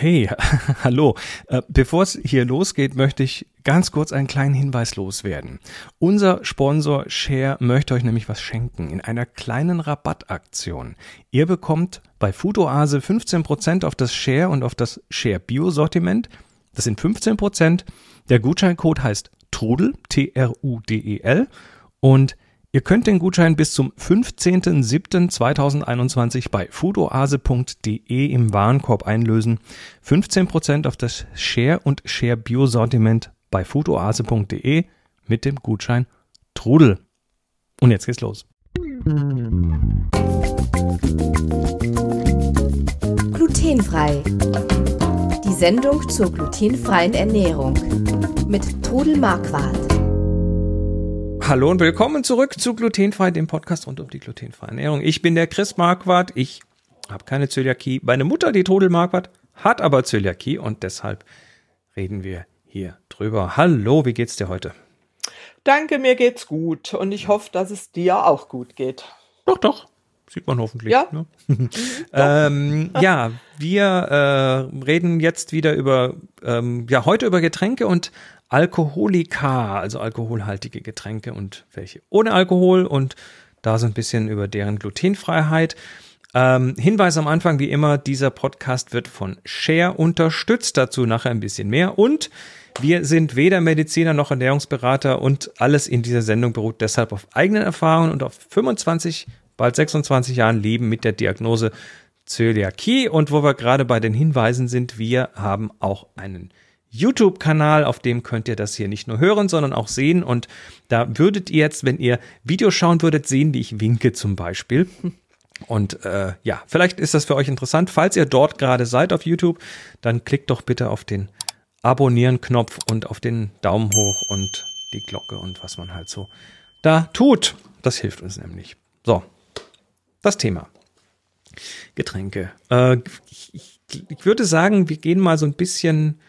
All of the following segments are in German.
Hey, hallo. Äh, bevor es hier losgeht, möchte ich ganz kurz einen kleinen Hinweis loswerden. Unser Sponsor Share möchte euch nämlich was schenken in einer kleinen Rabattaktion. Ihr bekommt bei Foodoase 15% auf das Share und auf das Share Bio Sortiment. Das sind 15%. Der Gutscheincode heißt Trudel, T-R-U-D-E-L und Ihr könnt den Gutschein bis zum 15.07.2021 bei foodoase.de im Warenkorb einlösen. 15% auf das Share und Share Bio Sortiment bei foodoase.de mit dem Gutschein Trudel. Und jetzt geht's los. Glutenfrei. Die Sendung zur glutenfreien Ernährung mit Trudel Marquardt. Hallo und willkommen zurück zu Glutenfrei, dem Podcast rund um die glutenfreie Ernährung. Ich bin der Chris Marquardt. Ich habe keine Zöliakie. Meine Mutter, die Todel Marquardt, hat aber Zöliakie und deshalb reden wir hier drüber. Hallo, wie geht's dir heute? Danke, mir geht's gut und ich hoffe, dass es dir auch gut geht. Doch, doch. Sieht man hoffentlich. Ja. Ne? ähm, ja, wir äh, reden jetzt wieder über, ähm, ja, heute über Getränke und Alkoholika, also alkoholhaltige Getränke und welche ohne Alkohol und da so ein bisschen über deren Glutenfreiheit. Ähm, Hinweis am Anfang, wie immer, dieser Podcast wird von Share unterstützt, dazu nachher ein bisschen mehr. Und wir sind weder Mediziner noch Ernährungsberater und alles in dieser Sendung beruht deshalb auf eigenen Erfahrungen und auf 25, bald 26 Jahren Leben mit der Diagnose Zöliakie. Und wo wir gerade bei den Hinweisen sind, wir haben auch einen YouTube-Kanal, auf dem könnt ihr das hier nicht nur hören, sondern auch sehen. Und da würdet ihr jetzt, wenn ihr Videos schauen würdet, sehen, wie ich winke zum Beispiel. Und äh, ja, vielleicht ist das für euch interessant. Falls ihr dort gerade seid auf YouTube, dann klickt doch bitte auf den Abonnieren-Knopf und auf den Daumen hoch und die Glocke und was man halt so da tut. Das hilft uns nämlich. So, das Thema. Getränke. Äh, ich, ich würde sagen, wir gehen mal so ein bisschen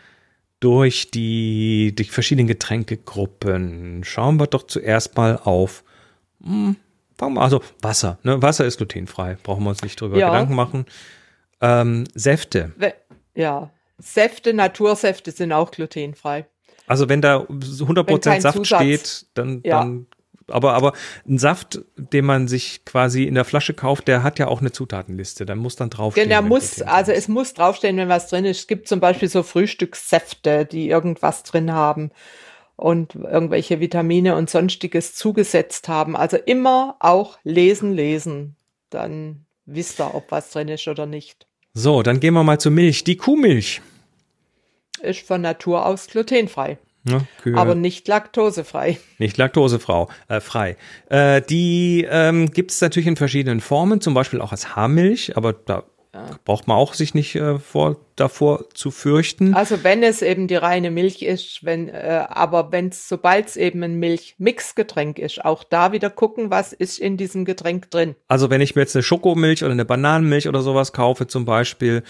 durch die, die verschiedenen Getränkegruppen. Schauen wir doch zuerst mal auf, hm, fangen wir also Wasser. Ne? Wasser ist glutenfrei, brauchen wir uns nicht drüber Ja. Gedanken machen. Ähm, Säfte. Ja, Säfte, Natursäfte sind auch glutenfrei. Also wenn da 100% Wenn Saft Zusatz- steht, dann, Ja. dann aber, aber ein Saft, den man sich quasi in der Flasche kauft, der hat ja auch eine Zutatenliste. Da muss dann draufstehen. Genau, wenn muss, also es muss draufstehen, wenn was drin ist. Es gibt zum Beispiel so Frühstückssäfte, die irgendwas drin haben und irgendwelche Vitamine und sonstiges zugesetzt haben. Also immer auch lesen, lesen. Dann wisst ihr, ob was drin ist oder nicht. So, dann gehen wir mal zur Milch. Die Kuhmilch. Ist von Natur aus glutenfrei, Ne? Aber nicht laktosefrei. Nicht laktosefrau, äh, frei. Äh, die ähm, gibt es natürlich in verschiedenen Formen, zum Beispiel auch als Haarmilch, aber da braucht man auch sich nicht äh, vor, davor zu fürchten. Also wenn es eben die reine Milch ist, wenn, äh, aber wenn es, sobald es eben ein Milchmixgetränk ist, auch da wieder gucken, was ist in diesem Getränk drin. Also wenn ich mir jetzt eine Schokomilch oder eine Bananenmilch oder sowas kaufe zum Beispiel,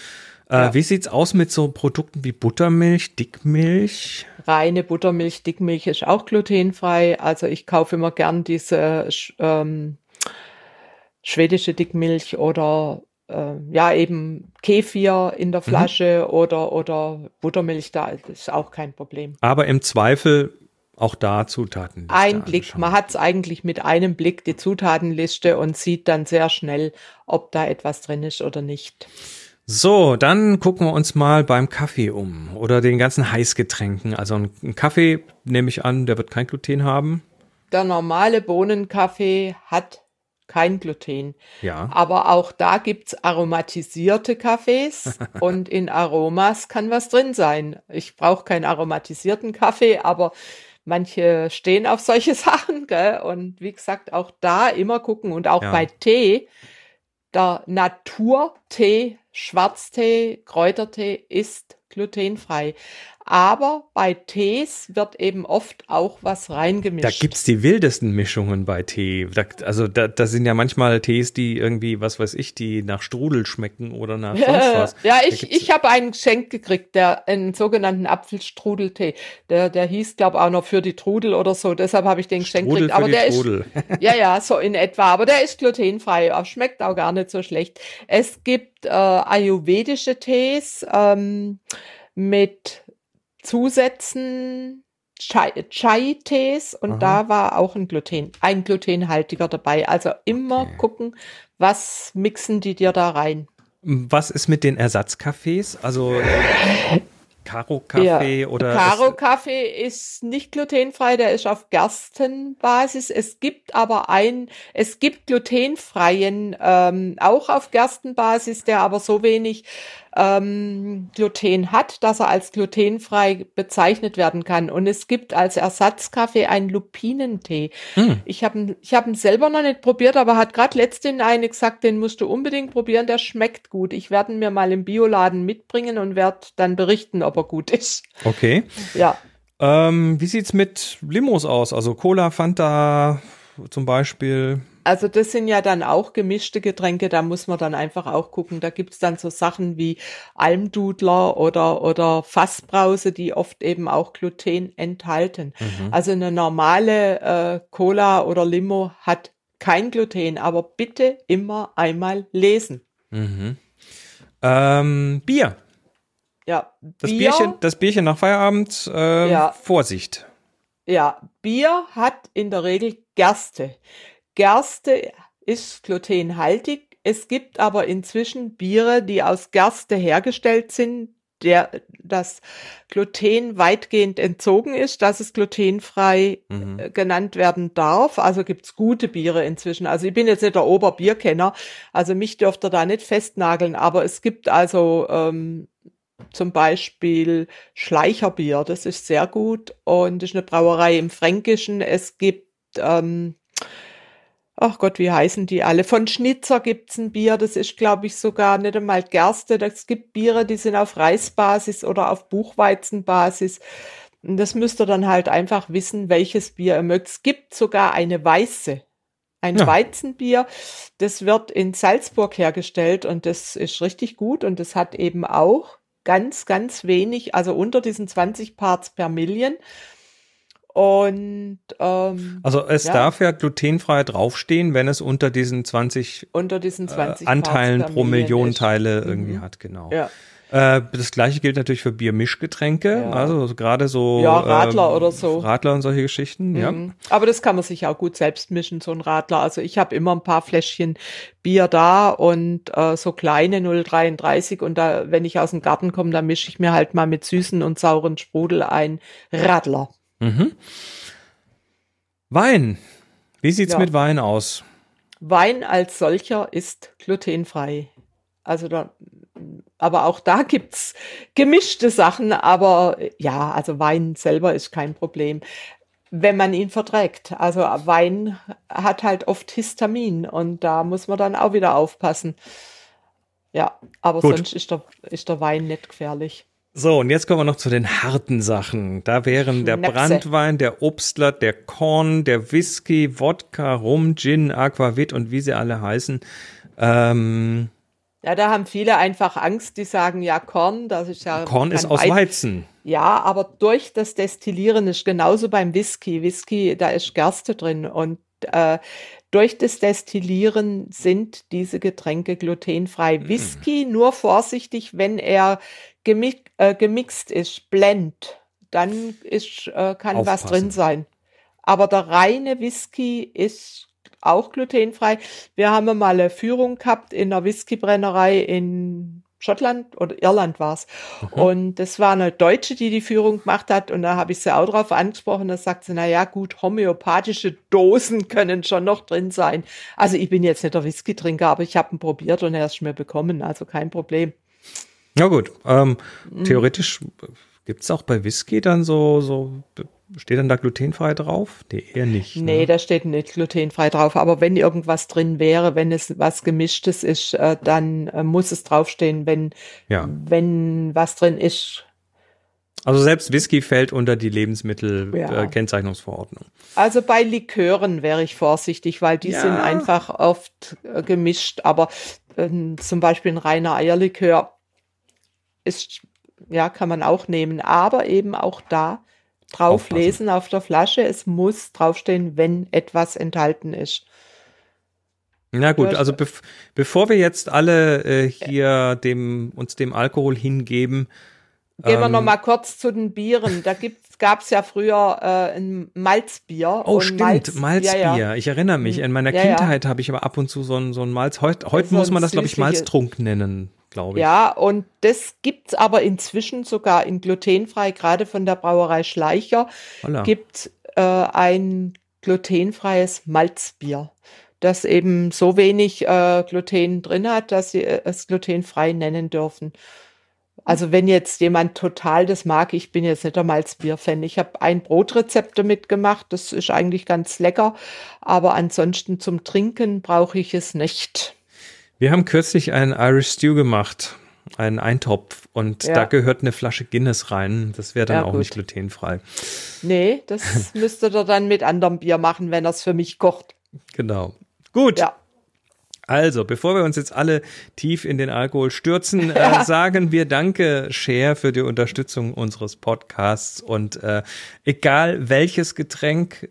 äh, Ja. wie sieht's aus mit so Produkten wie Buttermilch, Dickmilch? Reine Buttermilch, Dickmilch ist auch glutenfrei. Also ich kaufe immer gern diese ähm, schwedische Dickmilch oder äh, ja eben Kefir in der Flasche oder oder Buttermilch da ist auch kein Problem. Aber im Zweifel auch da Zutaten. Ein Blick, man hat es eigentlich mit einem Blick die Zutatenliste und sieht dann sehr schnell, ob da etwas drin ist oder nicht. So, dann gucken wir uns mal beim Kaffee um oder den ganzen Heißgetränken. Also ein Kaffee nehme ich an, der wird kein Gluten haben. Der normale Bohnenkaffee hat kein Gluten. Ja. Aber auch da gibt's aromatisierte Kaffees und in Aromas kann was drin sein. Ich brauche keinen aromatisierten Kaffee, aber manche stehen auf solche Sachen. Gell? Und wie gesagt, auch da immer gucken und auch Ja. bei Tee. Der Naturtee, Schwarztee, Kräutertee ist glutenfrei. Aber bei Tees wird eben oft auch was reingemischt. Da gibt's die wildesten Mischungen bei Tee. Da, also da, da sind ja manchmal Tees, die irgendwie, was weiß ich, die nach Strudel schmecken oder nach sonst was. ja, ich, ich habe einen geschenkt gekriegt, der einen sogenannten Apfelstrudeltee. Der, der hieß, glaube auch noch für die Trudel oder so. Deshalb habe ich den geschenkt gekriegt. Aber der Trudel. ist ja, ja, so in etwa. Aber der ist glutenfrei. Schmeckt auch gar nicht so schlecht. Es gibt äh, ayurvedische Tees ähm, mit Zusätzen Chai-Tees und Aha. da war auch ein Gluten, ein glutenhaltiger dabei. Also immer okay. gucken, was mixen die dir da rein. Was ist mit den Ersatzkaffees? Also Karo-Kaffee ja. oder? Karo-Kaffee ist nicht glutenfrei, der ist auf Gerstenbasis. Es gibt aber ein, es gibt glutenfreien, ähm, auch auf Gerstenbasis, der aber so wenig ähm, Gluten hat, dass er als glutenfrei bezeichnet werden kann. Und es gibt als Ersatzkaffee einen Lupinentee. Hm. Ich habe ich hab ihn selber noch nicht probiert, aber hat gerade letztens eine gesagt, den musst du unbedingt probieren, der schmeckt gut. Ich werde ihn mir mal im Bioladen mitbringen und werde dann berichten, ob er gut ist. Okay. Ja. Ähm, wie sieht's mit Limos aus? Also Cola, Fanta zum Beispiel? Also das sind ja dann auch gemischte Getränke, da muss man dann einfach auch gucken. Da gibt's dann so Sachen wie Almdudler oder, oder Fassbrause, die oft eben auch Gluten enthalten. Mhm. Also eine normale äh, Cola oder Limo hat kein Gluten, aber bitte immer einmal lesen. Mhm. Ähm, Bier. Ja, das Bier, Bierchen, das Bierchen nach Feierabend, äh, ja. Vorsicht. Ja, Bier hat in der Regel Gerste. Gerste ist glutenhaltig. Es gibt aber inzwischen Biere, die aus Gerste hergestellt sind, der das Gluten weitgehend entzogen ist, dass es glutenfrei mhm. Äh, genannt werden darf. Also gibt's gute Biere inzwischen. Also ich bin jetzt nicht der Oberbierkenner, also mich dürft ihr da nicht festnageln, aber es gibt also ähm, zum Beispiel Schleicherbier, das ist sehr gut und ist eine Brauerei im Fränkischen. Es gibt ähm, ach Gott, wie heißen die alle? Von Schnitzer gibt's ein Bier, das ist, glaube ich, sogar nicht einmal Gerste. Es gibt Biere, die sind auf Reisbasis oder auf Buchweizenbasis. Und das müsst ihr dann halt einfach wissen, welches Bier ihr mögt. Es gibt sogar eine weiße, ein ja. Weizenbier. Das wird in Salzburg hergestellt und das ist richtig gut und das hat eben auch ganz, ganz wenig, also unter diesen 20 Parts per Million. Und ähm, also es ja. darf ja glutenfrei draufstehen, wenn es unter diesen 20, unter diesen 20 äh, Anteilen pro Million Teile irgendwie mhm. hat, genau. Ja. Äh, das gleiche gilt natürlich für Biermischgetränke, ja. also gerade so ja, Radler ähm, oder so. Radler und solche Geschichten, mhm. ja. Aber das kann man sich auch gut selbst mischen, so ein Radler. Also ich habe immer ein paar Fläschchen Bier da und äh, so kleine 033 und da, wenn ich aus dem Garten komme, dann mische ich mir halt mal mit süßen und sauren Sprudel ein Radler. Mhm. Wein. Wie sieht's ja. mit Wein aus? Wein als solcher ist glutenfrei. Also da, aber auch da gibt's gemischte Sachen, aber ja, also Wein selber ist kein Problem, wenn man ihn verträgt. Also Wein hat halt oft Histamin und da muss man dann auch wieder aufpassen. Ja, aber Gut. sonst ist der, ist der Wein nicht gefährlich. So, und jetzt kommen wir noch zu den harten Sachen. Da wären der Schnäpse. Brandwein, der Obstler, der Korn, der Whisky, Wodka, Rum, Gin, Aquavit und wie sie alle heißen. Ähm, ja, da haben viele einfach Angst, die sagen, ja, Korn, das ist ja. Korn ist aus Weizen. Ja, aber durch das Destillieren ist genauso beim Whisky. Whisky, da ist Gerste drin und äh, durch das Destillieren sind diese Getränke glutenfrei. Mm. Whisky nur vorsichtig, wenn er gemi äh, gemixt ist, blend, dann ist, äh, kann Aufpassen. was drin sein. Aber der reine Whisky ist auch glutenfrei. Wir haben mal eine Führung gehabt in einer Whiskybrennerei in Schottland oder Irland war's. Mhm. Und das war eine Deutsche, die die Führung gemacht hat. Und da habe ich sie auch drauf angesprochen. Da sagt sie, na ja, gut, homöopathische Dosen können schon noch drin sein. Also ich bin jetzt nicht der Whisky-Trinker, aber ich habe ihn probiert und er ist mir bekommen. Also kein Problem. Ja gut, ähm, mhm. theoretisch gibt's auch bei Whisky dann so, so steht dann da glutenfrei drauf? Nee, eher nicht. Ne? Nee, da steht nicht glutenfrei drauf. Aber wenn irgendwas drin wäre, wenn es was Gemischtes ist, äh, dann äh, muss es draufstehen, wenn, ja. wenn was drin ist. Also selbst Whisky fällt unter die Lebensmittelkennzeichnungsverordnung. Ja. Äh, also bei Likören wäre ich vorsichtig, weil die ja. sind einfach oft äh, gemischt. Aber ähm, zum Beispiel ein reiner Eierlikör ist, ja, kann man auch nehmen. Aber eben auch da drauf Aufpassen. lesen auf der Flasche. Es muss draufstehen, wenn etwas enthalten ist. Na gut, also bev bevor wir jetzt alle äh, hier dem, uns dem Alkohol hingeben, Gehen wir ähm, noch mal kurz zu den Bieren. Da gab es ja früher äh, ein Malzbier. Oh, stimmt, Malz, Malzbier. Ja, ja. Ich erinnere mich. In meiner ja, Kindheit habe ich aber ab und zu so ein, so ein Malz. Heut, heute so muss man das, glaube ich, Malztrunk nennen, glaube ich. Ja, und das gibt's aber inzwischen sogar in glutenfrei, gerade von der Brauerei Schleicher, Holla. gibt äh, ein glutenfreies Malzbier das eben so wenig äh, Gluten drin hat, dass sie es glutenfrei nennen dürfen. Also wenn jetzt jemand total das mag, ich bin jetzt nicht der Malzbier-Fan. Ich habe ein Brotrezept damit gemacht, das ist eigentlich ganz lecker, aber ansonsten zum Trinken brauche ich es nicht. Wir haben kürzlich einen Irish Stew gemacht, einen Eintopf und ja. da gehört eine Flasche Guinness rein. Das wäre dann ja, auch gut. nicht glutenfrei. Nee, das müsste er dann mit anderem Bier machen, wenn er es für mich kocht. Genau. Gut. Ja. Also, bevor wir uns jetzt alle tief in den Alkohol stürzen, äh, sagen wir Danke, Cher, für die Unterstützung unseres Podcasts. Und äh, egal welches Getränk,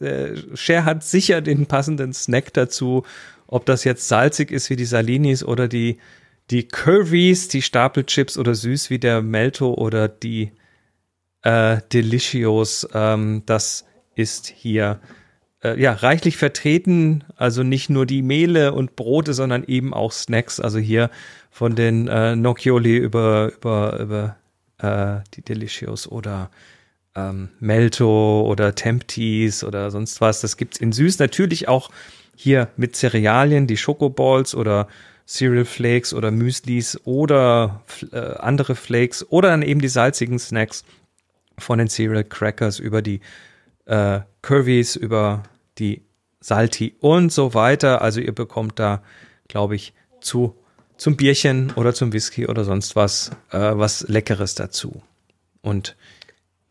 äh, Cher hat sicher den passenden Snack dazu. Ob das jetzt salzig ist wie die Salinis oder die, die Curvys, die Stapelchips oder süß wie der Melto oder die äh, Delicios. Ähm, das ist hier äh, ja, reichlich vertreten. Also nicht nur die Mehle und Brote, sondern eben auch Snacks. Also hier von den äh, Noccioli über, über, über äh, die Delicious oder ähm, Melto oder Tempties oder sonst was. Das gibt's in süß. Natürlich auch hier mit Cerealien, die Schokoballs oder Cereal Flakes oder Müslis oder äh, andere Flakes oder dann eben die salzigen Snacks von den Cereal Crackers über die äh, Curvies, über die Salti und so weiter. Also ihr bekommt da, glaube ich, zu zum Bierchen oder zum Whisky oder sonst was äh, was Leckeres dazu. Und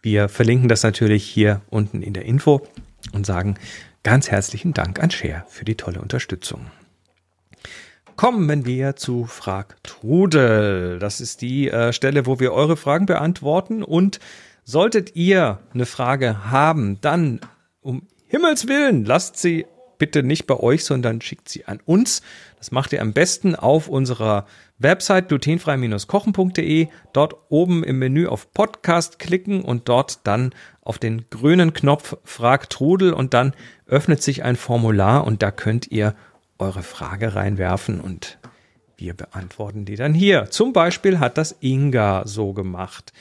wir verlinken das natürlich hier unten in der Info und sagen ganz herzlichen Dank an Share für die tolle Unterstützung. Kommen wir zu Frag Trudel. Das ist die äh, Stelle, wo wir eure Fragen beantworten. Und solltet ihr eine Frage haben, dann um Himmels Willen, lasst sie bitte nicht bei euch, sondern schickt sie an uns. Das macht ihr am besten auf unserer Website glutenfrei-kochen.de. Dort oben im Menü auf Podcast klicken und dort dann auf den grünen Knopf Frag Trudel und dann öffnet sich ein Formular und da könnt ihr eure Frage reinwerfen und wir beantworten die dann hier. Zum Beispiel hat das Inga so gemacht.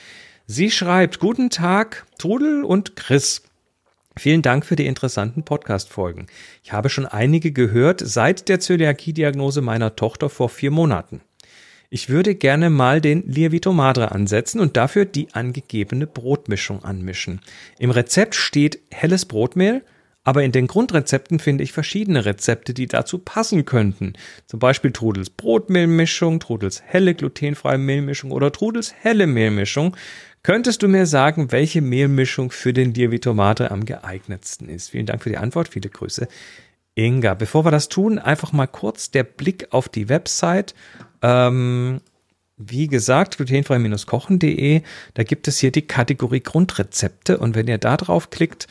Sie schreibt, guten Tag, Trudel und Chris. Vielen Dank für die interessanten Podcast-Folgen. Ich habe schon einige gehört seit der Zöliakie-Diagnose meiner Tochter vor vier Monaten. Ich würde gerne mal den Lievito Madre ansetzen und dafür die angegebene Brotmischung anmischen. Im Rezept steht helles Brotmehl, aber in den Grundrezepten finde ich verschiedene Rezepte, die dazu passen könnten. Zum Beispiel Trudels Brotmehlmischung, Trudels helle glutenfreie Mehlmischung oder Trudels helle Mehlmischung. Könntest du mir sagen, welche Mehlmischung für den Lievito Madre am geeignetsten ist? Vielen Dank für die Antwort. Viele Grüße. Inga, bevor wir das tun, einfach mal kurz der Blick auf die Website. Ähm, wie gesagt, glutenfrei-kochen.de, da gibt es hier die Kategorie Grundrezepte und wenn ihr da drauf klickt,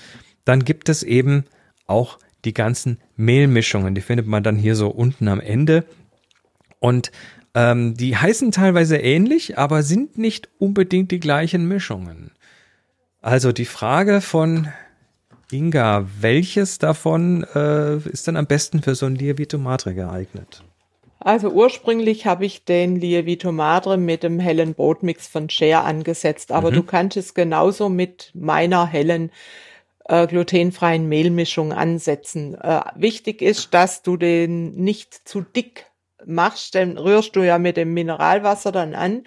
dann gibt es eben auch die ganzen Mehlmischungen. Die findet man dann hier so unten am Ende. Und ähm, die heißen teilweise ähnlich, aber sind nicht unbedingt die gleichen Mischungen. Also die Frage von Inga, welches davon äh, ist dann am besten für so ein Lievito Madre geeignet? Also ursprünglich habe ich den Lievito Madre mit dem hellen Brotmix von Share angesetzt, aber mhm. du kannst es genauso mit meiner hellen äh, glutenfreien Mehlmischung ansetzen. Äh, wichtig ist, dass du den nicht zu dick machst, dann rührst du ja mit dem Mineralwasser dann an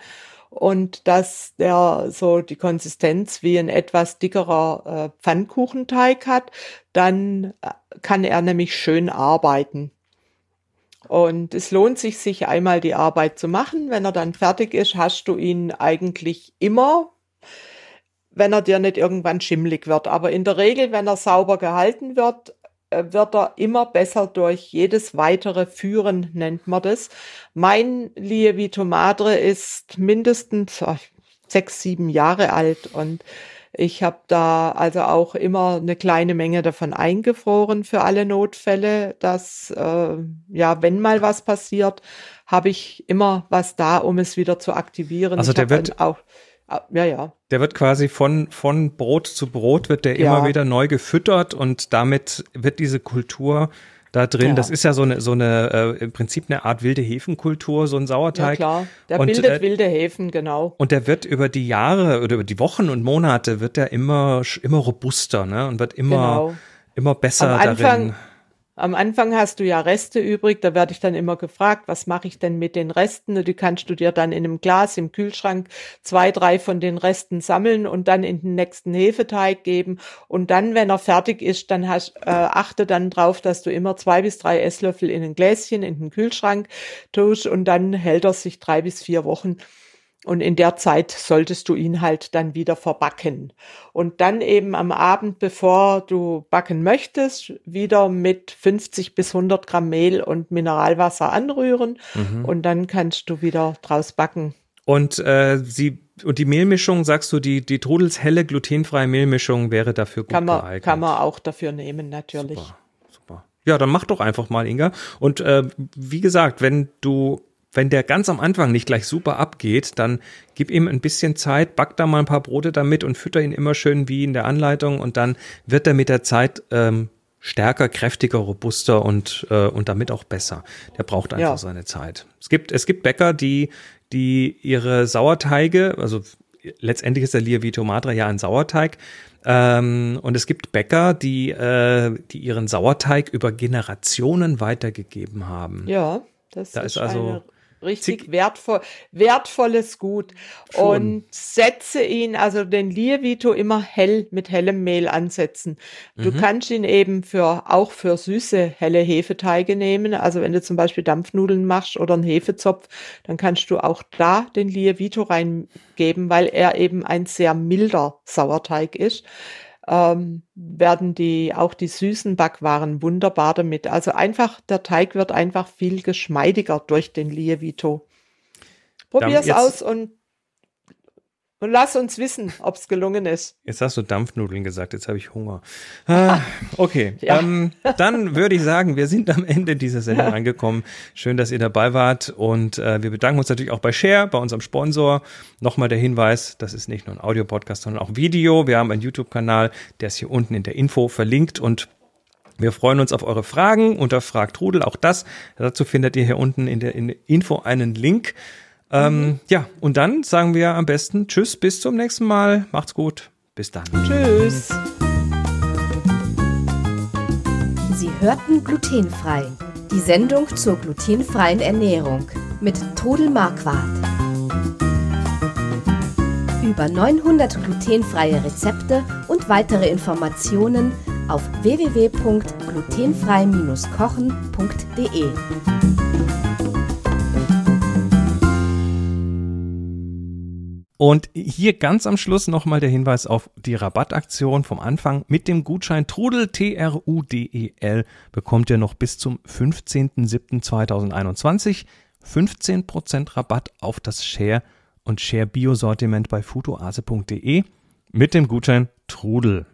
und dass der so die Konsistenz wie ein etwas dickerer äh, Pfannkuchenteig hat, dann äh, kann er nämlich schön arbeiten. Und es lohnt sich, sich einmal die Arbeit zu machen. Wenn er dann fertig ist, hast du ihn eigentlich immer, wenn er dir nicht irgendwann schimmlig wird. Aber in der Regel, wenn er sauber gehalten wird, äh, wird er immer besser durch jedes weitere Führen, nennt man das. Mein Lievito Madre ist mindestens oh, sechs, sieben Jahre alt und ich habe da also auch immer eine kleine Menge davon eingefroren für alle Notfälle, dass äh, ja, wenn mal was passiert, habe ich immer was da, um es wieder zu aktivieren. Also der wird auch ja, ja. Der wird quasi von, von Brot zu Brot wird der ja. immer wieder neu gefüttert und damit wird diese Kultur da drin. Ja. Das ist ja so eine, so eine äh, im Prinzip eine Art wilde Hefenkultur, so ein Sauerteig. Ja, klar. Der und, bildet äh, wilde Hefen, genau. Und der wird über die Jahre oder über die Wochen und Monate wird der immer, immer robuster, ne? Und wird immer, genau. immer besser Am Anfang, darin. Am Anfang hast du ja Reste übrig, da werde ich dann immer gefragt, was mache ich denn mit den Resten? Die kannst du dir dann in einem Glas im Kühlschrank zwei, drei von den Resten sammeln und dann in den nächsten Hefeteig geben. Und dann, wenn er fertig ist, dann hast, äh, achte dann drauf, dass du immer zwei bis drei Esslöffel in ein Gläschen in den Kühlschrank tust und dann hält er sich drei bis vier Wochen. Und in der Zeit solltest du ihn halt dann wieder verbacken. Und dann eben am Abend, bevor du backen möchtest, wieder mit 50 bis 100 Gramm Mehl und Mineralwasser anrühren. Mhm. Und dann kannst du wieder draus backen. Und äh, sie und die Mehlmischung, sagst du, die, die Trudels helle glutenfreie Mehlmischung wäre dafür gut kann man, geeignet? Kann man auch dafür nehmen, natürlich. Super, super. Ja, dann mach doch einfach mal, Inga. Und äh, wie gesagt, wenn du wenn der ganz am Anfang nicht gleich super abgeht, dann gib ihm ein bisschen Zeit, back da mal ein paar Brote damit und fütter ihn immer schön wie in der Anleitung und dann wird er mit der Zeit ähm, stärker, kräftiger, robuster und, äh, und damit auch besser. Der braucht einfach ja. seine Zeit. Es gibt, es gibt Bäcker, die, die ihre Sauerteige, also letztendlich ist der Lievito Madre ja ein Sauerteig, ähm, und es gibt Bäcker, die, äh, die ihren Sauerteig über Generationen weitergegeben haben. Ja, das da ist, ist also eine richtig wertvoll, wertvolles Gut. Schon. Und setze ihn, also den Lievito immer hell mit hellem Mehl ansetzen. Du mhm. kannst ihn eben für, auch für süße, helle Hefeteige nehmen. Also wenn du zum Beispiel Dampfnudeln machst oder einen Hefezopf, dann kannst du auch da den Lievito reingeben, weil er eben ein sehr milder Sauerteig ist ähm, werden die auch die süßen Backwaren wunderbar damit. Also einfach, der Teig wird einfach viel geschmeidiger durch den Lievito. Probier es aus und und lass uns wissen, ob es gelungen ist. Jetzt hast du Dampfnudeln gesagt, jetzt habe ich Hunger. Ah, okay, ja. ähm, dann würde ich sagen, wir sind am Ende dieser Sendung angekommen. Schön, dass ihr dabei wart und äh, wir bedanken uns natürlich auch bei Share, bei unserem Sponsor. Nochmal der Hinweis, das ist nicht nur ein Audio-Podcast, sondern auch Video. Wir haben einen YouTube-Kanal, der ist hier unten in der Info verlinkt und wir freuen uns auf eure Fragen unter Fragt Trudel. Auch das, dazu findet ihr hier unten in der in Info einen Link. Ähm, mhm. Ja, und dann sagen wir am besten Tschüss, bis zum nächsten Mal. Macht's gut. Bis dann. Tschüss. Sie hörten glutenfrei. Die Sendung zur glutenfreien Ernährung mit Todel Marquardt. Über 900 glutenfreie Rezepte und weitere Informationen auf www.glutenfrei-kochen.de. Und hier ganz am Schluss nochmal der Hinweis auf die Rabattaktion vom Anfang. Mit dem Gutschein Trudel, T-R-U-D-E-L, bekommt ihr noch bis zum 15.07.2021 15% Rabatt auf das Share und Share Bio Sortiment bei futoase.de mit dem Gutschein Trudel.